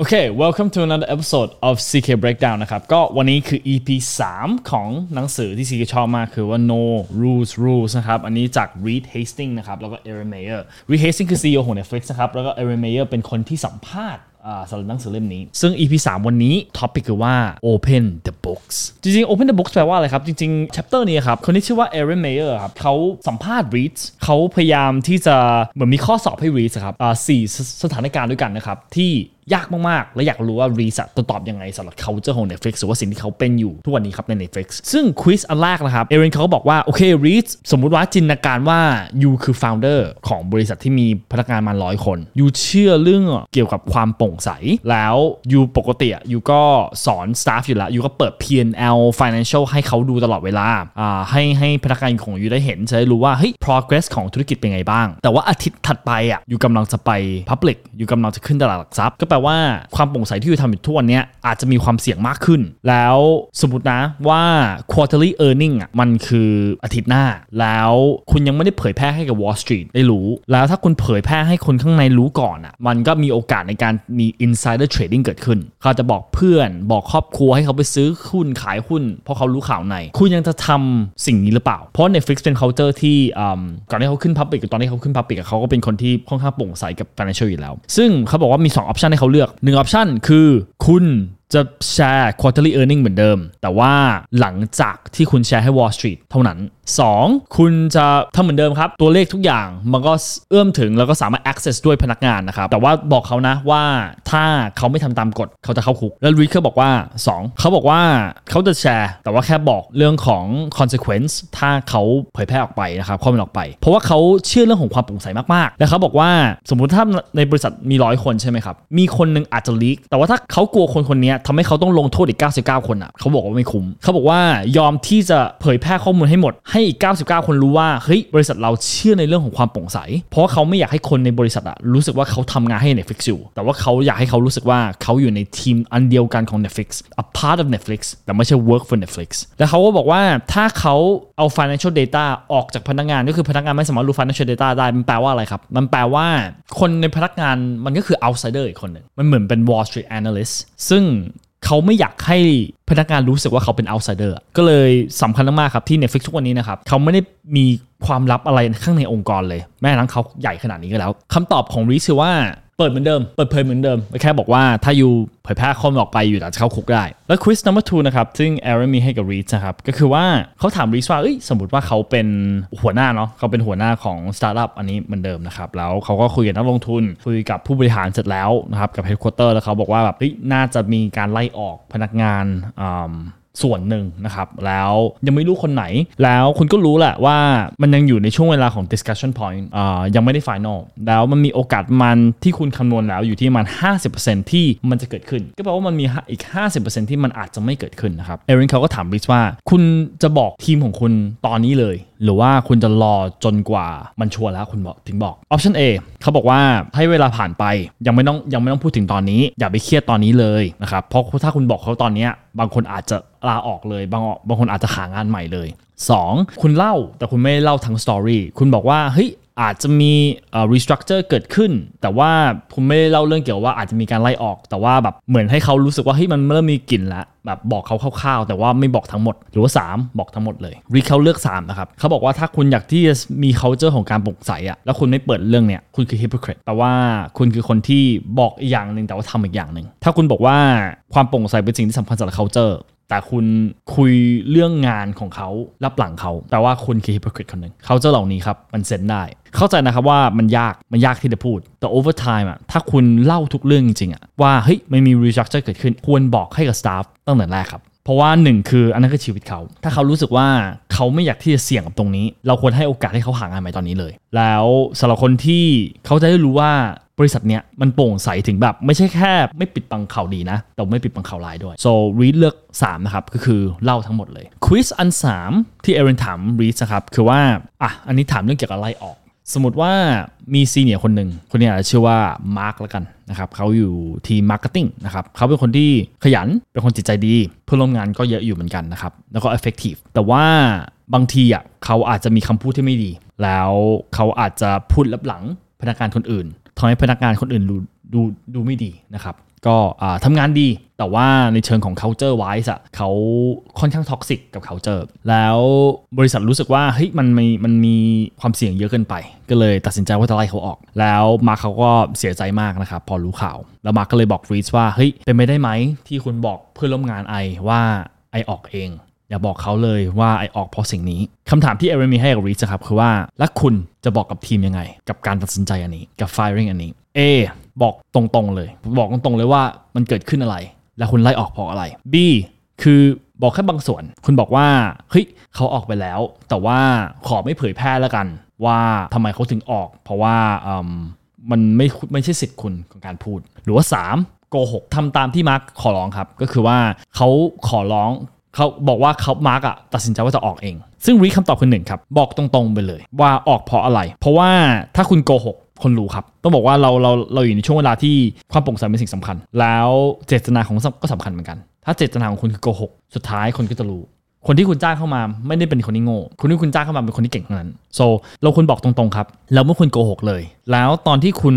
โอเค welcome to another episode of CK Breakdown นะครับ ก็วันนี้คือ EP 3 ของหนังสือที่ CK ชอบมากคือว่า No Rules Rules นะครับ อันนี้จาก Reed Hastings นะครับ แล้วก็ Aaron Mayer Reed Hastings คือ CEO ของ Netflix นะครับ แล้วก็ Aaron Mayer เป็นคนที่สัมภาษณ์อ่าสำหรับหนังสือเล่มนี้ ซึ่ง EP 3 วันนี้ท็อปิกคือว่า Open the Books จริงๆ Open the Books แปลว่าอะไรครับ จริงๆ chapter นี้ครับ คนที่ชื่อว่า Aaron Mayer ครับเขาสัมภาษณ์ Reed เขาพยายามที่จะเหมือนมีข้อสอบให้ Reed ครับสี่สถานการณ์ด้วยกันนะครับที่ ยากมากๆ และอยากรู้ว่ารีสัตตอบยังไงสำหรับ culture ของ Netflix หรือว่าสิ่งที่เขาเป็นอยู่ทุกวันนี้ครับใน Netflix ซึ่งควิสอันแรกนะครับเอรินเขาก็บอกว่า โอเครีสสมมุติว่าจินตนาการว่ายูคือ founder ของบริษัทที่มีพนักงานมาร้อยคนยูเชื่อเรื่องเกี่ยวกับความโปร่งใส แล้วยูปกติยูก็สอน staff อยู่แล้วยูก็เปิด P&L financial ให้เขาดูตลอดเวลาอ่าให้ให้พนักงานของยูได้เห็นจะได้รู้ว่าเฮ้ย progress ของธุรกิจเป็นไงบ้าง แต่ว่าอาทิตย์ถัดไปอะยูกำลังจะไป public ยูกำลังจะขึ้นตลาดหลักทรัพย์ก็แปลว่าความโปร่งใสที่อยู่ทำอยู่ทุกวันนี้อาจจะมีความเสี่ยงมากขึ้น แล้วสมมตินะว่า quarterly earning อะมันคืออาทิตย์หน้า แล้วคุณยังไม่ได้เผยแพร่ให้กับ Wall Street ได้รู้ แล้วถ้าคุณเผยแพร่ให้คนข้างในรู้ก่อนอะมันก็มีโอกาสในการมี insider trading เกิดขึ้น เขาจะบอกเพื่อนบอกครอบครัวให้เขาไปซื้อหุ้นขายหุ้น เพราะเขารู้ข่าวใน คุณยังจะทำสิ่งนี้หรือเปล่า เพราะ Netflix เป็น culture ที่ก่อนที่เขาขึ้น public กับตอนที่เขาขึ้น public เขาก็เป็นคนที่ค่อนข้างโปร่งใสกับ financial อยู่แล้ว ซึ่งเขาบอกว่ามี2 option ให้เขาเลือก1 option คือ คุณ จะแชร์ quarterly earning เหมือนเดิม แต่ว่าหลังจากที่คุณแชร์ให้ Wall Street เท่านั้น 2. คุณจะทำเหมือนเดิมครับ ตัวเลขทุกอย่างมันก็เอื้อมถึงแล้วก็สามารถ access ด้วยพนักงานนะครับ แต่ว่าบอกเขานะว่าถ้าเขาไม่ทำตามกฎเขาจะเข้าคุก แล้วรีเขาบอกว่า 2. เขาบอกว่าเขาจะแชร์ แต่ว่าแค่บอกเรื่องของ consequence ถ้าเขาเผยแพร่ออกไปนะครับข้อมูลออกไป เพราะว่าเขาเชื่อเรื่องของความโปร่งใสมากๆ แล้วเขาบอกว่าสมมุติถ้าในบริษัทมีร้อยคนใช่ไหมครับมีคนหนึ่งอาจจะลีกแต่ว่าถ้าเขากลัวคนคนนี้ทำให้เขาต้องลงโทษอีก 99 คนอะเขาบอกว่าไม่คุ้มเขาบอกว่ายอมที่จะเผยแพร่ข้อมูลให้หมดให้อีก 99 คนรู้ว่าเฮ้ยบริษัทเราเชื่อในเรื่องของความโปร่งใส เพราะเขาไม่อยากให้คนในบริษัทอะรู้สึกว่าเขาทำงานให้ Netflix อยู่แต่ว่าเขาอยากให้เขารู้สึกว่าเขาอยู่ในทีมอันเดียวกันของ Netflix a part of Netflix แต่ไม่ใช่ work for Netflix แล้วเขาก็บอกว่าถ้าเขาเอา financial data ออกจากพนักงานก็คือพนักงานไม่สามารถรู้ financial data ได้มันแปลว่าอะไรครับ มันแปลว่าคนในพนักงานมันก็คือ outsider อีกคนหนึ่งมันเหมือนเป็น Wall Street analyst ซึ่ง เขาไม่อยากให้พนักงานรู้สึกว่าเขาเป็น outsider ก็เลยสำคัญมากครับที่ Netflix ทุกวันนี้นะครับเขาไม่ได้มีความลับอะไรข้างในองค์กรเลย แม้ทั้งเขาใหญ่ขนาดนี้ก็แล้วคำตอบของรีคือว่า เปิดเหมือนเดิม เปิดเผยเหมือนเดิม แค่บอกว่าถ้าอยู่เผยแพร่ข้อมูลออกไปอยู่อาจจะเข้าคุกได้ แล้วควิส number two นะครับ ซึ่ง Aaron มีให้กับรีสนะครับ ก็คือว่าเขาถามรีสว่า เอ้ย สมมติว่าเขาเป็นหัวหน้าเนาะ เขาเป็นหัวหน้าของสตาร์ทอัพอันนี้เหมือนเดิมนะครับ แล้วเขาก็คุยกับนักลงทุน คุยกับผู้บริหารเสร็จแล้วนะครับ กับเฮดค q เตอร์แล้วเขาบอกว่าแบบ เฮ้ย น่าจะมีการไล่ออกพนักงาน ส่วนหนึ่งนะครับ แล้วยังไม่รู้คนไหน แล้วคุณก็รู้แหละว่ามันยังอยู่ในช่วงเวลาของ discussion point ยังไม่ได้ final แล้วมันมีโอกาสมันที่คุณคำนวณแล้วอยู่ที่มัน 50%ที่มันจะเกิดขึ้น ก็แปลว่ามันมีอีก 50%ที่มันอาจจะไม่เกิดขึ้นนะครับเอรินเขาก็ถามริสว่า คุณจะบอกทีมของคุณตอนนี้เลย หรือว่าคุณจะรอจนกว่ามันชัวร์แล้วคุณบอกถึงบอก option A เขาบอกว่าให้เวลาผ่านไปยังไม่ต้องยังไม่ต้องพูดถึงตอนนี้ อย่าไปเครียดตอนนี้เลยนะครับเพราะถ้าคุณบอกเขาตอนนี้บางคนอาจจะลาออกเลย บางบางคนอาจจะหางานใหม่เลย 2. คุณเล่าแต่คุณไม่เล่าทั้งสตอรี่คุณบอกว่าเฮ้ย อาจจะมี restructure เกิดขึ้น แต่ว่าคุณไม่ได้เล่าเรื่องเกี่ยวว่าอาจจะมีการไล่ออก แต่ว่าแบบเหมือนให้เขารู้สึกว่าเฮ้ยมันเริ่มมีกลิ่นแล้วแบบบอกเขาคร่าวๆ แต่ว่าไม่บอกทั้งหมด หรือว่า 3 บอกทั้งหมดเลยรีเขาเลือก3นะครับเขาบอกว่าถ้าคุณอยากที่จะมี culture ของการปร่งใสอะแล้วคุณไม่เปิดเรื่องเนี้ยคุณคือ hypocrite แต่ว่าคุณคือคนที่บอกอีกอย่างหนึ่งแต่ว่าทำอีกอย่างหนึ่งถ้าคุณบอกว่าความโปร่งใสเป็นสิ่งที่สำคัญสำหรับ culture แต่คุณคุยเรื่องงานของเขารับหลังเขาแต่ว่าคุณคือ hypocrite คนหนึ่งเขาจะเหล่านี้ครับ มันเซนได้ เข้าใจนะครับว่ามันยากมันยากที่จะพูด แต่ over time อะถ้าคุณเล่าทุกเรื่องจริงๆอะว่าเฮ้ยไม่มี restructure เกิดขึ้นควรบอกให้กับ staff ตั้งแต่แรกครับเพราะว่าหนึ่งคืออันนั้นคือชีวิตเขา ถ้าเขารู้สึกว่าเขาไม่อยากที่จะเสี่ยงกับตรงนี้ เราควรให้โอกาสให้เขาหางานใหม่ตอนนี้เลย แล้วสำหรับคนที่เขาจะได้รู้ว่า บริษัทเนี้ยมันโปร่งใสถึงแบบ ไม่ใช่แค่ไม่ปิดบังข่าวดีนะ แต่ไม่ปิดบังข่าวร้ายด้วย so Reed เลือก 3 นะครับ ก็คือเล่าทั้งหมดเลย quiz อัน 3 ที่เอรินถาม read นะครับ คือว่า อะ อันนี้ถามเรื่องเกี่ยวกับไล่ออก สมมติว่ามี senior คนหนึ่งคนนี้อาจจะชื่อว่ามาร์คแล้วกันนะครับเขาอยู่ทีม marketing นะครับเขาเป็นคนที่ขยันเป็นคนจิตใจดีเพื่อนร่วมงานก็เยอะอยู่เหมือนกันนะครับแล้วก็ effective แต่ว่าบางทีอะเขาอาจจะมีคำพูดที่ไม่ดี แล้วเขาอาจจะพูดลับหลังพนักงานคนอื่น ทำให้พนักงานคนอื่นดูดูดูไม่ดีนะครับ ก็ทำงานดีแต่ว่าในเชิงของ culture wise อะเขาค่อนข้างท็อกซิกกับ culture แล้วบริษัทรู้สึกว่าเฮ้ยมันมีมันมีความเสี่ยงเยอะเกินไป ก็เลยตัดสินใจว่าจะไล่เขาออก แล้วมาร์คเขาก็เสียใจมากนะครับพอรู้ข่าว แล้วมาร์คก็เลยบอกฟรีชว่าเฮ้ยเป็นไปได้ไหมที่คุณบอกเพื่อนร่วมงานไอว่าไอออกเอง อย่าบอกเขาเลยว่าไอออกเพราะสิ่งนี้คำถามที่เอเรมีให้กับรีชครับคือว่าแล้วคุณจะบอกกับทีมยังไง กับการตัดสินใจอันนี้กับ firing อันนี้ A บอกตรงๆเลย บอกตรงๆเลยว่ามันเกิดขึ้นอะไร แล้วคุณไล่ออกเพราะอะไร B คือบอกแค่บางส่วน คุณบอกว่าเฮ้ยเขาออกไปแล้ว แต่ว่าขอไม่เผยแพร่แล้วกัน ว่าทำไมเขาถึงออก เพราะว่ามันไม่ไม่ใช่สิทธิ์คุณของการพูด หรือว่า 3 โกหกทำตามที่มาร์คขอร้องครับ ก็คือว่าเขาขอร้อง เขาบอกว่าเขามาร์กอะตัดสินใจว่าจะออกเอง ซึ่งรีคำตอบคือหนึ่งครับบอกตรงๆไปเลย ว่าออกเพราะอะไร เพราะว่าถ้าคุณโกหกคนรู้ครับ ต้องบอกว่าเราเราเราอยู่ในช่วงเวลาที่ความโปร่งใสเป็นสิ่งสำคัญ แล้วเจตนาของก็สำคัญเหมือนกัน ถ้าเจตนาของคุณคือโกหก สุดท้ายคนก็จะรู้ คนที่คุณจ้างเข้ามาไม่ได้เป็นคนที่โง่ คนที่คุณจ้างเข้ามาเป็นคนที่เก่งเท่านั้น so เราคุณบอกตรงๆครับ แล้วเมื่อคุณโกหกเลย แล้วตอนที่คุณ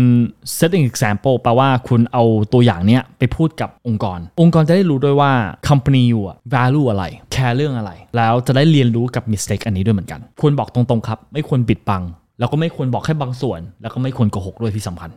setting example แปลว่าคุณเอาตัวอย่างเนี้ยไปพูดกับองค์กร องค์กรจะได้รู้ด้วยว่า company you อะ value อะไร care เรื่องอะไร แล้วจะได้เรียนรู้กับ mistake อันนี้ด้วยเหมือนกัน ควรบอกตรงๆครับ ไม่ควรปิดบัง แล้วก็ไม่ควรบอกแค่บางส่วน แล้วก็ไม่ควรโกหกด้วยที่สำคัญ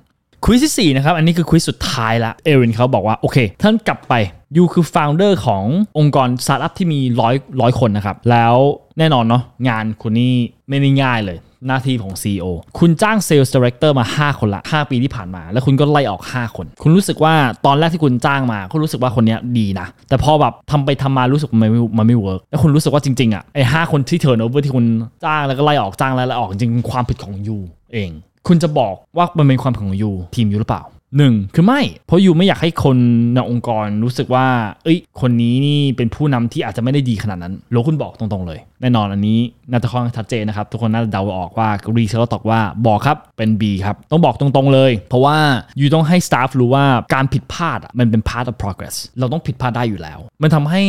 quiz ที่4นะครับ อันนี้คือ quiz สุดท้ายละ เอรินเขาบอกว่า โอเค ถ้ากลับไป you คือ founder ขององค์กรสตาร์ทอัพที่มีร้อยร้อยคนนะครับ แล้วแน่นอนเนาะงานคุณนี่ไม่ได้ง่ายเลย หน้าที่ของ CEO คุณจ้าง sales director มา 5 คนละ 5 ปีที่ผ่านมา แล้วคุณก็ไล่ออก 5 คน คุณรู้สึกว่าตอนแรกที่คุณจ้างมาคุณรู้สึกว่าคนนี้ดีนะ แต่พอแบบทำไปทำมารู้สึกมันไม่มันไม่ work แล้วคุณรู้สึกว่าจริงๆอะไอ้ห้าคนที่ turnover ที่คุณจ้างแล้วก็ไล่ออกจ้างแล้วไล่ออกจริงความผิดของ you เอง คุณจะบอกว่ามันเป็นความผิดของ you ทีม you หรือเปล่าหนึ่งคือไม่ เพราะ you ไม่อยากให้คนในองค์กรรู้สึกว่า เอ้ย คนนี้นี่เป็นผู้นำที่อาจจะไม่ได้ดีขนาดนั้นโลคุณบอกตรงๆเลย แน่นอนอันนี้น่าจะค่อนข้างชัดเจนนะครับ ทุกคนน่าจะเดาออกว่ารีเซลตอบว่าบอกครับเป็น B ครับ ต้องบอกตรงๆเลย เพราะว่า you ต้องให้ staff รู้ว่าการผิดพลาดอะมันเป็น part of progress เราต้องผิดพลาดได้อยู่แล้ว มันทำให้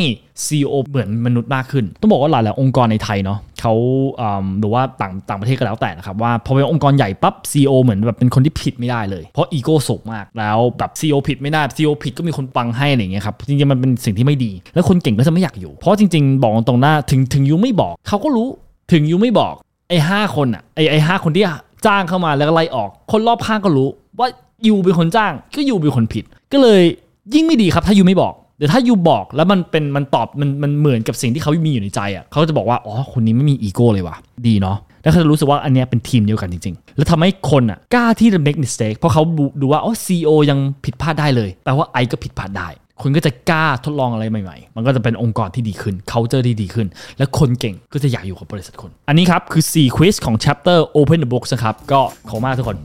CEO เหมือนมนุษย์มากขึ้น ต้องบอกว่าหลายๆองค์กรในไทยเนาะ เขาหรือว่าต่างต่างประเทศก็แล้วแต่นะครับว่าพอเป็นองค์กรใหญ่ปั๊บ CEO เหมือนแบบเป็นคนที่ผิดไม่ได้เลย เพราะอีโก้สูงมากแล้วแบบ CEO ผิดไม่ได้ CEO ผิดก็มีคนฟังให้อะไรเงี้ยครับจริงๆมันเป็นสิ่งที่ไม่ดี แล้วคนเก่งก็จะไม่อยากอยู่ เพราะจริงๆ บอกตรงหน้าถึงถึง you ไม่บอกเขาก็รู้ถึงยูไม่บอกไอ้ห้าคนอะไอ้ไอ้ห้าคนที่จ้างเข้ามาแล้วก็ไล่ออก คนรอบข้างก็รู้ ว่ายูเป็นคนจ้างก็ยูเป็นคนผิด ก็เลยยิ่งไม่ดีครับถ้ายูไม่บอก เดี๋ยวถ้ายูบอกแล้วมันเป็นมันตอบมันมันเหมือนกับสิ่งที่เขามีอยู่ในใจอะเขาจะบอกว่าอ๋อคนนี้ไม่มีอีโก้เลยว่ะดีเนาะแล้วเขาจะรู้สึกว่าอันนี้เป็นทีมเดียวกันจริง ๆ แล้วทำให้คนอะกล้าที่จะ make mistake เพราะเขาดูว่าอ๋อซีอยังผิดพลาดได้เลยแปลว่าไอก็ผิดพลาดได้คุณก็จะกล้าทดลองอะไรใหม่ ๆ มันก็จะเป็นองค์กรที่ดีขึ้น culture ที่ดีขึ้น และคนเก่งก็จะอยากอยู่กับบริษัทคน อันนี้ครับคือ 4 quiz ของ chapter open the books นะครับ ก็ขอบมากทุกคน